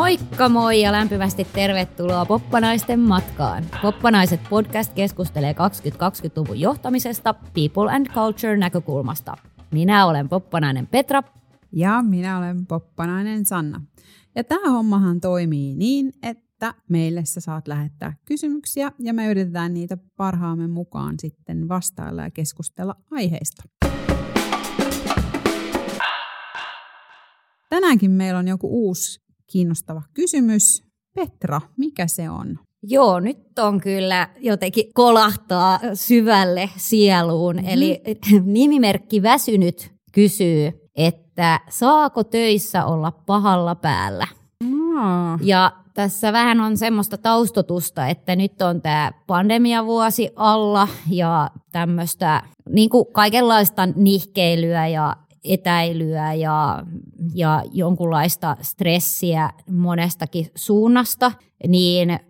Moikka moi ja lämpimästi tervetuloa Poppanaisten matkaan. Poppanaiset podcast keskustelee 2020-luvun johtamisesta People and Culture näkökulmasta. Minä olen Poppanainen Petra. Ja minä olen Poppanainen Sanna. Ja tämä hommahan toimii niin, että meille sä saat lähettää kysymyksiä ja me yritetään niitä parhaamme mukaan sitten vastailla ja keskustella aiheista. Tänäänkin meillä on joku uusi kiinnostava kysymys. Petra, mikä se on? Joo, nyt on kyllä jotenkin kolahtaa syvälle sieluun. Mm-hmm. Eli nimimerkki Väsynyt kysyy, että saako töissä olla pahalla päällä? No. Ja tässä vähän on semmoista taustotusta, että nyt on tämä pandemiavuosi alla ja tämmöistä niin kaikenlaista nihkeilyä ja etäilyä ja, ja jonkunlaista stressiä monestakin suunnasta, niin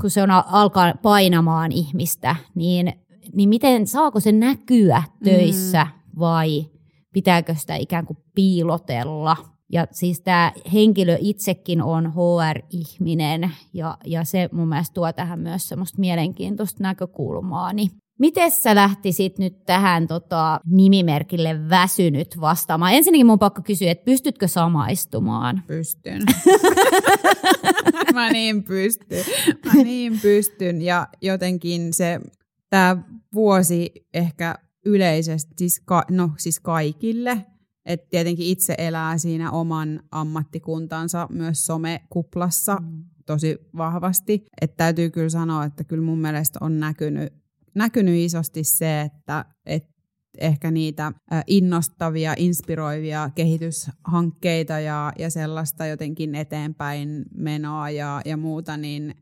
kun se on alkaa painamaan ihmistä, niin, niin miten saako se näkyä töissä mm. vai pitääkö sitä ikään kuin piilotella? Ja siis tämä henkilö itsekin on HR-ihminen ja, ja se mun mielestä tuo tähän myös semmoista mielenkiintoista näkökulmaa. Niin Miten sä lähtisit nyt tähän tota, nimimerkille väsynyt vastaamaan? Ensinnäkin mun pakko kysyä, että pystytkö samaistumaan? Pystyn. mä niin pystyn. Mä niin pystyn. Ja jotenkin se, tämä vuosi ehkä yleisesti, siis, ka, no siis kaikille, että tietenkin itse elää siinä oman ammattikuntansa myös somekuplassa mm. tosi vahvasti. Että täytyy kyllä sanoa, että kyllä mun mielestä on näkynyt näkynyt isosti se, että, että ehkä niitä innostavia, inspiroivia kehityshankkeita ja, ja sellaista jotenkin eteenpäin menoa ja, ja muuta, niin,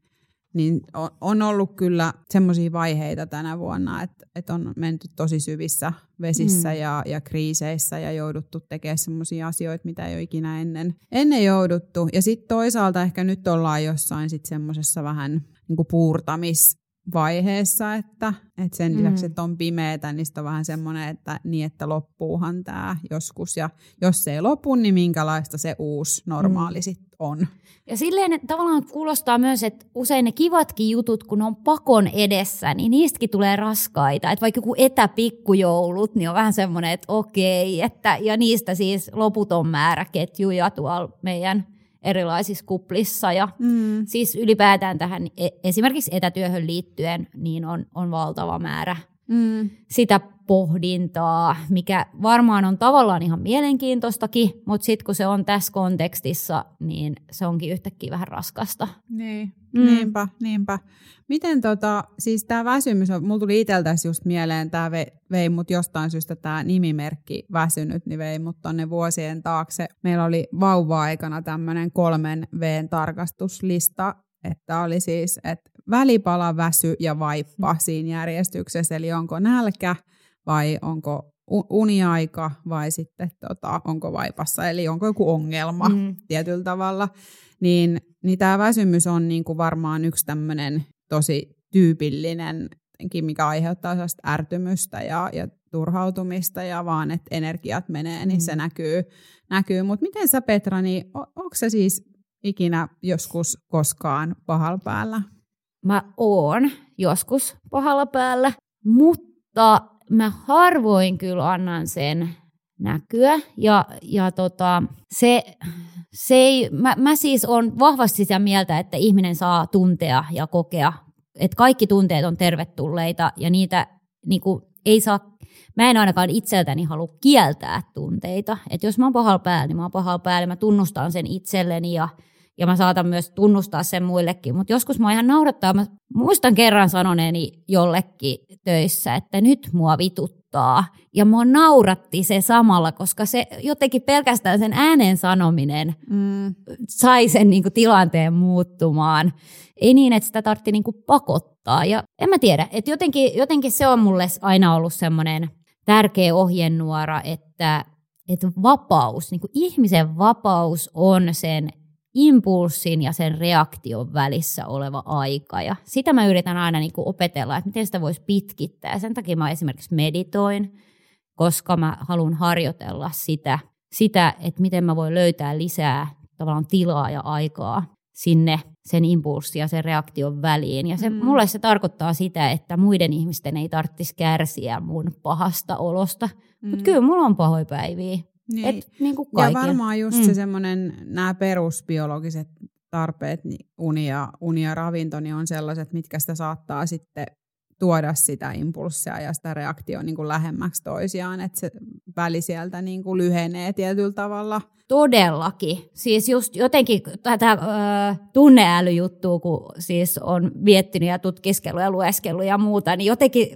niin on ollut kyllä semmoisia vaiheita tänä vuonna, että, että on menty tosi syvissä vesissä mm. ja, ja kriiseissä ja jouduttu tekemään semmoisia asioita, mitä ei ole ikinä ennen, ennen jouduttu. Ja sitten toisaalta ehkä nyt ollaan jossain sitten semmoisessa vähän niin kuin puurtamis vaiheessa, että, että sen lisäksi, mm. että on pimeätä, niin on vähän semmoinen, että niin, että loppuuhan tämä joskus. Ja jos se ei lopu, niin minkälaista se uusi normaali mm. sitten on. Ja silleen tavallaan kuulostaa myös, että usein ne kivatkin jutut, kun on pakon edessä, niin niistäkin tulee raskaita. Että vaikka joku etäpikkujoulut, niin on vähän semmoinen, että okei, että, ja niistä siis loputon määrä ketjuja tuolla meidän – erilaisissa kuplissa ja mm. siis ylipäätään tähän e- esimerkiksi etätyöhön liittyen niin on, on valtava määrä mm. sitä pohdintaa, mikä varmaan on tavallaan ihan mielenkiintoistakin, mutta sitten kun se on tässä kontekstissa, niin se onkin yhtäkkiä vähän raskasta. Niin, mm. niinpä, niinpä. Miten tota, siis tämä väsymys, mulla tuli itseltäsi just mieleen, tämä vei, vei mut jostain syystä tämä nimimerkki väsynyt, niin vei mut tonne vuosien taakse. Meillä oli vauva-aikana tämmöinen kolmen v tarkastuslista, että oli siis, että välipala, väsy ja vaippa mm. siinä järjestyksessä, eli onko nälkä, vai onko uniaika vai sitten tota, onko vaipassa, eli onko joku ongelma mm. tietyllä tavalla, niin, niin tämä väsymys on niin kuin varmaan yksi tämmöinen tosi tyypillinen, mikä aiheuttaa sellaista ärtymystä ja, ja turhautumista ja vaan, että energiat menee, niin mm. se näkyy. näkyy. Mutta miten sä Petra, niin onko se siis ikinä joskus koskaan pahalla päällä? Mä oon joskus pahalla päällä, mutta mä harvoin kyllä annan sen näkyä. Ja, ja tota, se, se ei, mä, mä siis on vahvasti sitä mieltä, että ihminen saa tuntea ja kokea, että kaikki tunteet on tervetulleita ja niitä niin kuin, ei saa, mä en ainakaan itseltäni halua kieltää tunteita. Että jos mä oon pahalla päällä, niin mä oon pahalla päällä, mä tunnustan sen itselleni ja ja mä saatan myös tunnustaa sen muillekin. Mutta joskus mä ihan naurattaa. Mä muistan kerran sanoneeni jollekin töissä, että nyt mua vituttaa. Ja mua nauratti se samalla, koska se jotenkin pelkästään sen äänen sanominen mm. sai sen niin kuin, tilanteen muuttumaan. Ei niin, että sitä tarvitsi niin kuin, pakottaa. Ja en mä tiedä, että jotenkin, jotenkin se on mulle aina ollut semmoinen tärkeä ohjenuora, että, että vapaus, niin kuin ihmisen vapaus on sen impulssin ja sen reaktion välissä oleva aika. Ja sitä mä yritän aina niin kuin opetella, että miten sitä voisi pitkittää. Sen takia mä esimerkiksi meditoin, koska mä haluan harjoitella sitä, sitä, että miten mä voin löytää lisää tavallaan tilaa ja aikaa sinne sen impulssin ja sen reaktion väliin. Ja se, mm. mulle se tarkoittaa sitä, että muiden ihmisten ei tarvitsisi kärsiä mun pahasta olosta. Mm. Mutta kyllä mulla on pahoja päiviä. Niin. Et, niin kuin ja varmaan just mm. se semmoinen, nämä perusbiologiset tarpeet, niin uni ja, uni ja ravinto, niin on sellaiset, mitkä sitä saattaa sitten tuoda sitä impulssia ja sitä reaktioa niin kuin lähemmäksi toisiaan, että se väli sieltä niin kuin lyhenee tietyllä tavalla – Todellakin. Siis just jotenkin tätä ö, tunneälyjuttua, kun siis on miettinyt ja tutkiskellut ja lueskellut ja muuta, niin jotenkin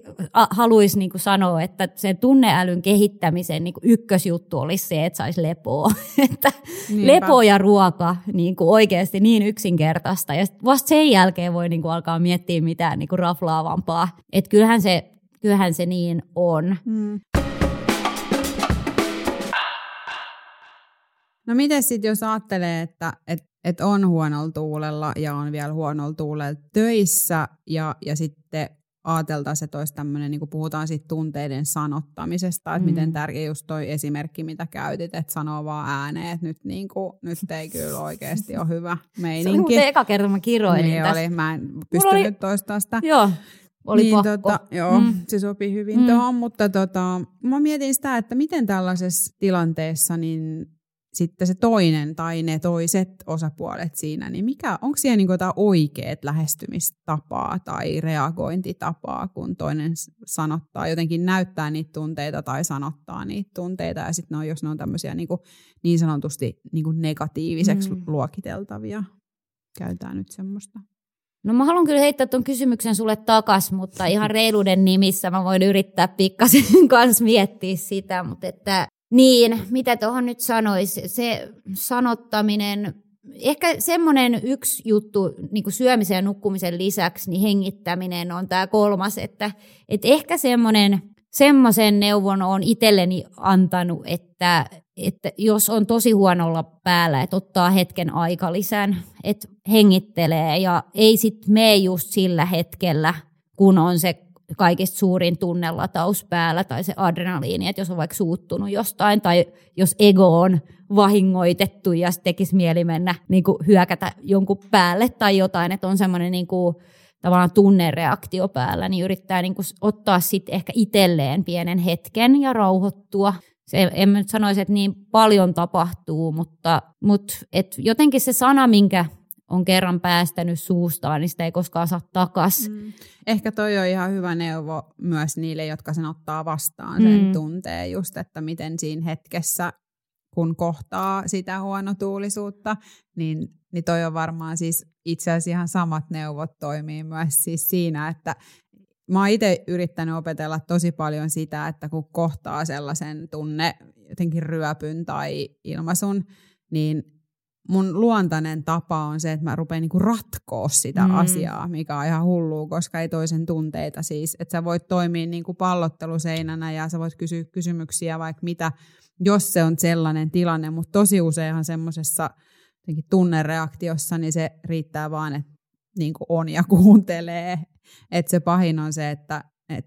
haluaisi niin sanoa, että sen tunneälyn kehittämisen niin ykkösjuttu olisi se, että saisi lepoa. että lepo ja ruoka niin kuin oikeasti niin yksinkertaista. Ja vasta sen jälkeen voi niin kuin alkaa miettiä mitään niin kuin raflaavampaa. Että kyllähän se, kyllähän se niin on. Mm. No miten sitten, jos ajattelee, että et, et on huonolla tuulella ja on vielä huonolla tuulella töissä ja, ja sitten ajateltaisiin, että olisi tämmöinen, niin kuin puhutaan siitä tunteiden sanottamisesta, että mm. miten tärkeä just toi esimerkki, mitä käytit, että sanoo vaan ääneen, että nyt, niin kuin, nyt ei kyllä oikeasti ole hyvä meininki. Se oli eka kerta, mä kiroin niin oli, mä en pystynyt oli... toistaa sitä. Joo, oli niin, pakko. Tota, joo, mm. se sopii hyvin mm. tuohon, mutta tota, mä mietin sitä, että miten tällaisessa tilanteessa niin sitten se toinen tai ne toiset osapuolet siinä, niin mikä, onko siellä niin jotain oikeat lähestymistapaa tai reagointitapaa, kun toinen sanottaa, jotenkin näyttää niitä tunteita tai sanottaa niitä tunteita, ja sitten no, jos ne on tämmöisiä niin, kuin, niin sanotusti niin kuin negatiiviseksi mm. luokiteltavia. Käytetään nyt semmoista. No mä haluan kyllä heittää tuon kysymyksen sulle takas, mutta ihan reiluuden nimissä mä voin yrittää pikkasen kanssa miettiä sitä, mutta että niin, mitä tuohon nyt sanoisi, se sanottaminen, ehkä semmoinen yksi juttu niin kuin syömisen ja nukkumisen lisäksi, niin hengittäminen on tämä kolmas, että, että ehkä semmoinen, semmoisen neuvon on itselleni antanut, että, että jos on tosi huonolla päällä, että ottaa hetken aikalisän, että hengittelee ja ei sitten mene just sillä hetkellä, kun on se kaikista suurin tunnelataus päällä tai se adrenaliini, että jos on vaikka suuttunut jostain tai jos ego on vahingoitettu ja tekisi mieli mennä niin kuin hyökätä jonkun päälle tai jotain, että on semmoinen niin kuin, tavallaan tunnereaktio päällä, niin yrittää niin kuin ottaa sitten ehkä itselleen pienen hetken ja rauhoittua. Se, en nyt sanoisi, että niin paljon tapahtuu, mutta, mutta et jotenkin se sana, minkä on kerran päästänyt suustaan, niin sitä ei koskaan saa takas. Mm. Ehkä toi on ihan hyvä neuvo myös niille, jotka sen ottaa vastaan, sen mm. tuntee just, että miten siinä hetkessä, kun kohtaa sitä huonotuulisuutta, niin, niin toi on varmaan siis itse asiassa ihan samat neuvot toimii myös siis siinä, että mä oon itse yrittänyt opetella tosi paljon sitä, että kun kohtaa sellaisen tunne, jotenkin ryöpyn tai ilmaisun, niin mun luontainen tapa on se, että mä rupean niinku ratkoa sitä mm. asiaa, mikä on ihan hullua, koska ei toisen tunteita siis. Että sä voit toimia niinku pallotteluseinänä ja sä voit kysyä kysymyksiä vaikka mitä, jos se on sellainen tilanne, mutta tosi useinhan semmoisessa tunnereaktiossa, niin se riittää vaan, että niinku on ja kuuntelee. Että se pahin on se, että et,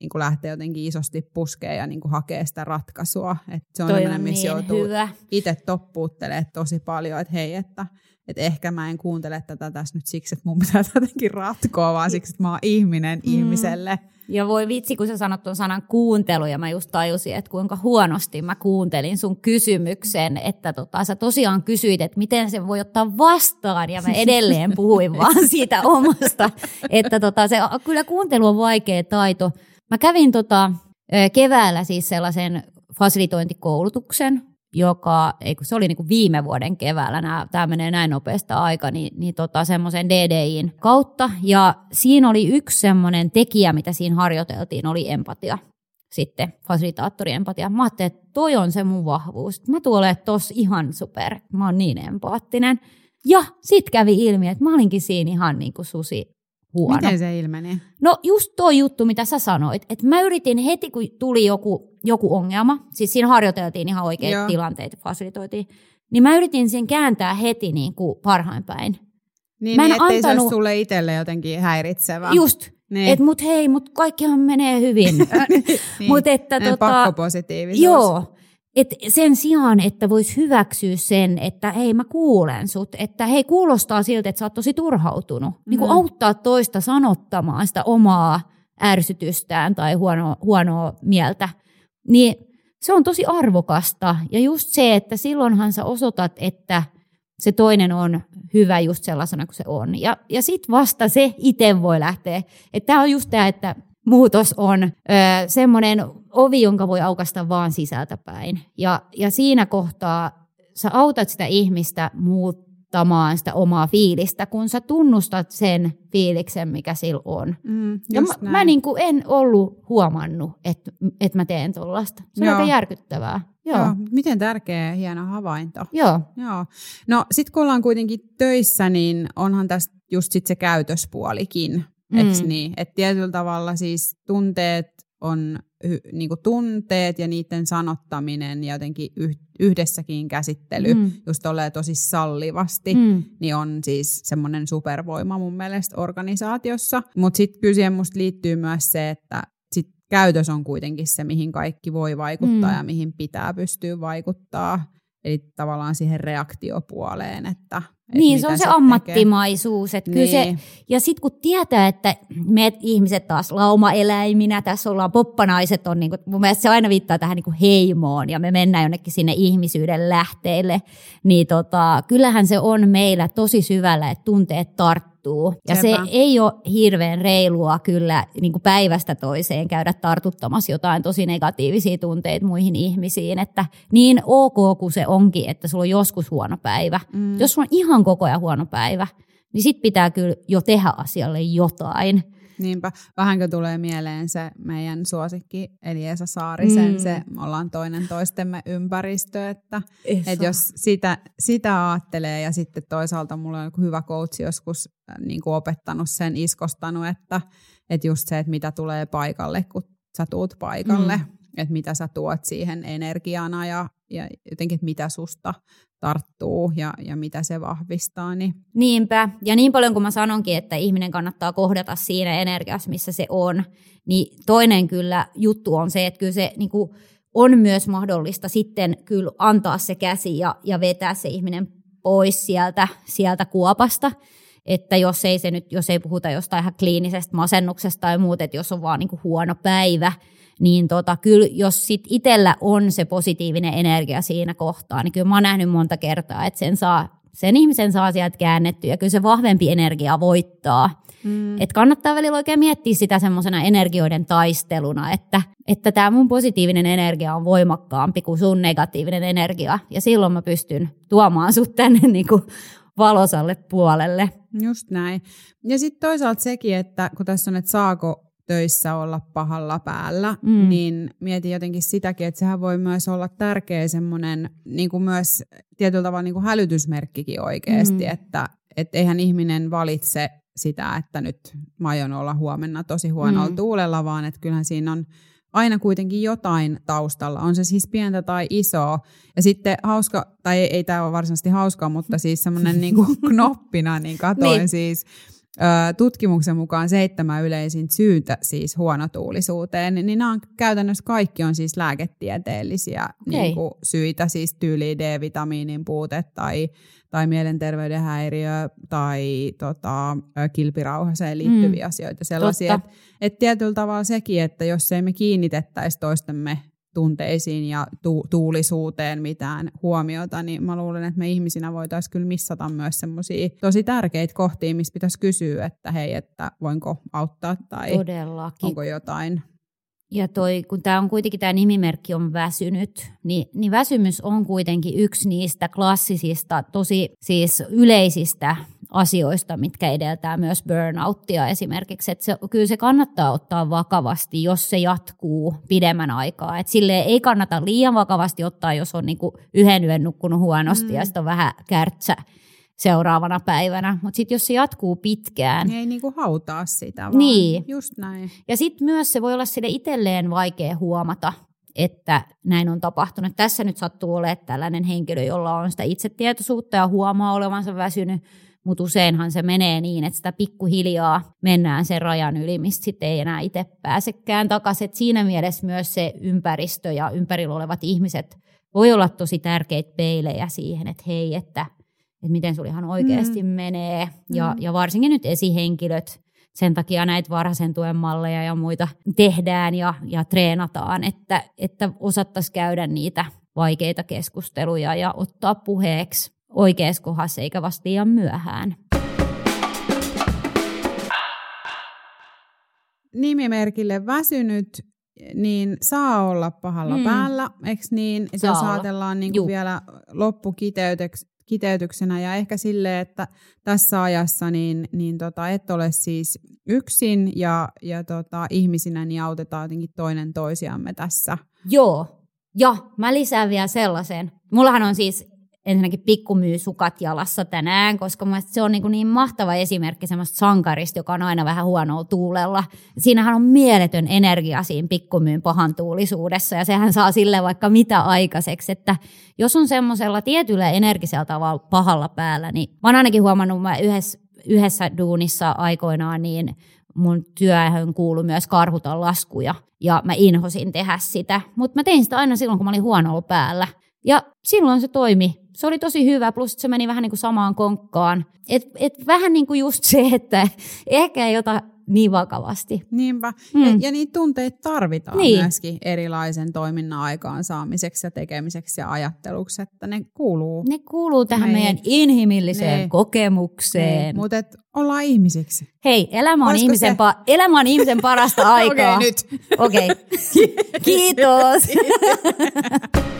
niin kuin lähtee jotenkin isosti puskeen ja niin kuin hakee sitä ratkaisua. Et se on sellainen, missä niin joutuu itse toppuuttelemaan tosi paljon, että hei, että että ehkä mä en kuuntele tätä tässä nyt siksi, että mun pitää jotenkin ratkoa, vaan siksi, että mä oon ihminen mm. ihmiselle. Ja voi vitsi, kun sä sanot tuon sanan kuuntelu, ja mä just tajusin, että kuinka huonosti mä kuuntelin sun kysymyksen, että tota, sä tosiaan kysyit, että miten se voi ottaa vastaan, ja mä edelleen puhuin vaan siitä omasta, että tota, se, kyllä kuuntelu on vaikea taito. Mä kävin tota, keväällä siis sellaisen fasilitointikoulutuksen, joka, se oli niin kuin viime vuoden keväällä, tämä menee näin nopeasta aika, niin, niin tota, semmoisen DDIin kautta. Ja siinä oli yksi semmoinen tekijä, mitä siinä harjoiteltiin, oli empatia. Sitten fasilitaattoriempatia. Mä ajattelin, että toi on se mun vahvuus. Mä tuolen tos ihan super. Mä oon niin empaattinen. Ja sit kävi ilmi, että mä olinkin siinä ihan niin kuin susi huono. Miten se ilmeni? No just tuo juttu, mitä sä sanoit. Että mä yritin heti, kun tuli joku, joku ongelma, siis siinä harjoiteltiin ihan oikeita tilanteita, fasilitoitiin, niin mä yritin sen kääntää heti niin kuin parhain päin. Niin, mä en niin ettei antanut... se olisi sulle itselle jotenkin häiritsevä. Just, niin. että mut hei, mut kaikkihan menee hyvin. niin, mut että, tota, pakkopositiivisuus. Joo, et sen sijaan, että vois hyväksyä sen, että hei mä kuulen sut, että hei kuulostaa siltä, että sä oot tosi turhautunut. Mm. Niin kuin auttaa toista sanottamaan sitä omaa ärsytystään tai huonoa, huonoa mieltä. Niin se on tosi arvokasta. Ja just se, että silloinhan sä osoitat, että se toinen on hyvä just sellaisena kuin se on. Ja, ja sitten vasta se itse voi lähteä. Tämä on just tämä, että muutos on semmoinen ovi, jonka voi aukasta vaan sisältäpäin. Ja, ja siinä kohtaa sä autat sitä ihmistä muuttamaan sitä omaa fiilistä, kun sä tunnustat sen fiiliksen, mikä sillä on. Mm, ja mä, mä niin kuin en ollut huomannut, että, että mä teen tuollaista. Se on Joo. aika järkyttävää. Joo. Joo. Miten tärkeä hieno havainto. Joo. Joo. No sitten kun ollaan kuitenkin töissä, niin onhan tässä just sit se käytöspuolikin. Mm. Eks niin? Että tietyllä tavalla siis tunteet on hy- niinku tunteet ja niiden sanottaminen ja jotenkin yh- yhdessäkin käsittely Mm. just tolleen tosi sallivasti, Mm. niin on siis semmoinen supervoima mun mielestä organisaatiossa. Mutta sitten kyllä siihen musta liittyy myös se, että sit käytös on kuitenkin se, mihin kaikki voi vaikuttaa mm. ja mihin pitää pystyä vaikuttaa. Eli tavallaan siihen reaktiopuoleen, että et Niin, se on se ammattimaisuus. Että kyllä se, Niin. ja sitten kun tietää, että me ihmiset taas laumaeläiminä, tässä ollaan poppanaiset, on niinku, mun mielestä se aina viittaa tähän niinku heimoon ja me mennään jonnekin sinne ihmisyyden lähteille, niin tota, kyllähän se on meillä tosi syvällä, että tunteet tarttuu. Ja Sepä. se ei ole hirveän reilua kyllä niin kuin päivästä toiseen käydä tartuttamassa jotain tosi negatiivisia tunteita muihin ihmisiin, että niin ok kuin se onkin, että sulla on joskus huono päivä. Mm. Jos sulla on ihan koko ajan huono päivä, niin sit pitää kyllä jo tehdä asialle jotain. Niinpä. Vähänkö tulee mieleen se meidän suosikki Eliesa Saarisen, Mm. se ollaan toinen toistemme ympäristö, että Esa. et jos sitä, sitä ajattelee ja sitten toisaalta mulla on joku hyvä coach joskus äh, niin kuin opettanut sen, iskostanut, että, että just se, että mitä tulee paikalle, kun sä tuut paikalle, mm. että mitä sä tuot siihen energiana ja, ja jotenkin, että mitä susta tarttuu ja, ja mitä se vahvistaa, niin Niinpä. Ja niin paljon kuin mä sanonkin, että ihminen kannattaa kohdata siinä energiassa, missä se on, niin toinen kyllä juttu on se, että kyllä se niin kuin on myös mahdollista sitten kyllä antaa se käsi ja, ja vetää se ihminen pois sieltä, sieltä kuopasta. Että jos ei, se nyt, jos ei puhuta jostain ihan kliinisestä masennuksesta tai muuta, että jos on vaan niin kuin huono päivä, niin tota, kyllä jos sit itsellä on se positiivinen energia siinä kohtaa, niin kyllä mä oon nähnyt monta kertaa, että sen, saa, sen ihmisen saa sieltä käännettyä ja kyllä se vahvempi energia voittaa. mm. Et kannattaa välillä oikein miettiä sitä semmoisena energioiden taisteluna, että että tämä mun positiivinen energia on voimakkaampi kuin sun negatiivinen energia. Ja silloin mä pystyn tuomaan sut tänne niinku valosalle puolelle. Just näin. Ja sitten toisaalta sekin, että kun tässä on, että saako töissä olla pahalla päällä, Mm. niin mietin jotenkin sitäkin, että sehän voi myös olla tärkeä semmoinen niin kuin myös tietyllä tavalla niin kuin hälytysmerkkikin oikeasti, Mm. että et eihän ihminen valitse sitä, että nyt mä aion olla huomenna tosi huonolla Mm. tuulella, vaan että kyllähän siinä on aina kuitenkin jotain taustalla, on se siis pientä tai isoa. Ja sitten hauska, tai ei, ei tämä ole varsinaisesti hauskaa, mutta siis semmoinen niinku knoppina, niin katoin Niin. niin. siis tutkimuksen mukaan seitsemän yleisin syytä siis huonotuulisuuteen, niin nämä on käytännössä kaikki on siis lääketieteellisiä niin kuin syitä, siis tyyli D-vitamiinin puute tai, tai mielenterveyden häiriö tai tota, kilpirauhaseen liittyviä mm. asioita, sellaisia, että et tietyllä tavalla sekin, että jos ei me kiinnitettäisi toistemme tunteisiin ja tu- tuulisuuteen mitään huomiota, niin mä luulen, että me ihmisinä voitaisiin kyllä missata myös semmoisia tosi tärkeitä kohtia, missä pitäisi kysyä, että hei, että voinko auttaa tai Todellakin. onko jotain. Ja toi, kun tämä on kuitenkin tämä nimimerkki on väsynyt, niin, niin väsymys on kuitenkin yksi niistä klassisista, tosi siis yleisistä asioista, mitkä edeltää myös burnouttia esimerkiksi. Et se, kyllä se kannattaa ottaa vakavasti, jos se jatkuu pidemmän aikaa. Et sille ei kannata liian vakavasti ottaa, jos on niinku yhden yön nukkunut huonosti mm. ja sitten on vähän kärtsä seuraavana päivänä. Mutta sitten jos se jatkuu pitkään, Niin ei niinku hautaa sitä, vaan Niin. just näin. ja sitten myös se voi olla sille itselleen vaikea huomata, että näin on tapahtunut. Tässä nyt sattuu olemaan tällainen henkilö, jolla on sitä itsetietoisuutta ja huomaa olevansa väsynyt, mutta useinhan se menee niin, että sitä pikkuhiljaa mennään sen rajan yli, mistä sitten ei enää itse pääsekään takaisin. Et siinä mielessä myös se ympäristö ja ympärillä olevat ihmiset voi olla tosi tärkeitä peilejä siihen, että hei, että, että miten sulla ihan oikeasti mm. menee. Ja, mm. ja varsinkin nyt esihenkilöt, sen takia näitä varhaisen tuen malleja ja muita tehdään ja, ja treenataan, että, että osattaisiin käydä niitä vaikeita keskusteluja ja ottaa puheeksi oikeassa kohdassa eikä vasta liian myöhään. Nimimerkille väsynyt, niin saa olla pahalla mm. päällä, eikö niin? Saa jos ajatellaan niin kuin vielä loppukiteytyksenä ja ehkä sille, että tässä ajassa niin, niin tota, et ole siis yksin ja, ja tota, ihmisinä niin autetaan jotenkin toinen toisiamme tässä. Joo, ja mä lisään vielä sellaisen. Mullahan on siis ensinnäkin pikkumyy sukat jalassa tänään, koska se on niin, niin mahtava esimerkki semmoista sankarista, joka on aina vähän huonoa tuulella. Siinähän on mieletön energia siinä pikkumyyn pahan tuulisuudessa ja sehän saa sille vaikka mitä aikaiseksi, että jos on semmoisella tietyllä energisellä tavalla pahalla päällä, niin mä oon ainakin huomannut, mä yhdessä, yhdessä duunissa aikoinaan, niin mun työhön kuului myös karhuta laskuja ja mä inhosin tehdä sitä, mutta mä tein sitä aina silloin, kun mä olin huonolla päällä. Ja silloin se toimi. Se oli tosi hyvä, plus se meni vähän niin kuin samaan konkkaan. Et, et vähän niin kuin just se, että ehkä ei ota niin vakavasti. Niinpä. Mm. Ja, ja niitä tunteita tarvitaan niin. myöskin erilaisen toiminnan aikaansaamiseksi ja tekemiseksi ja ajatteluksi, että ne kuuluu. Ne kuuluu tähän meihin. meidän inhimilliseen ne. kokemukseen. Ne. Mutta ollaan ihmisiksi. Hei, elämä on, ihmisen, se? pa- elämä on ihmisen parasta aikaa. Okei, okay, nyt. Okei. Okay. Kiitos.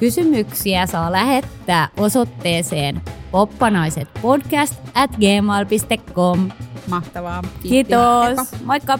Kysymyksiä saa lähettää osoitteeseen poppanaisetpodcast at gmail.com. Mahtavaa. Kiitos. Moikka.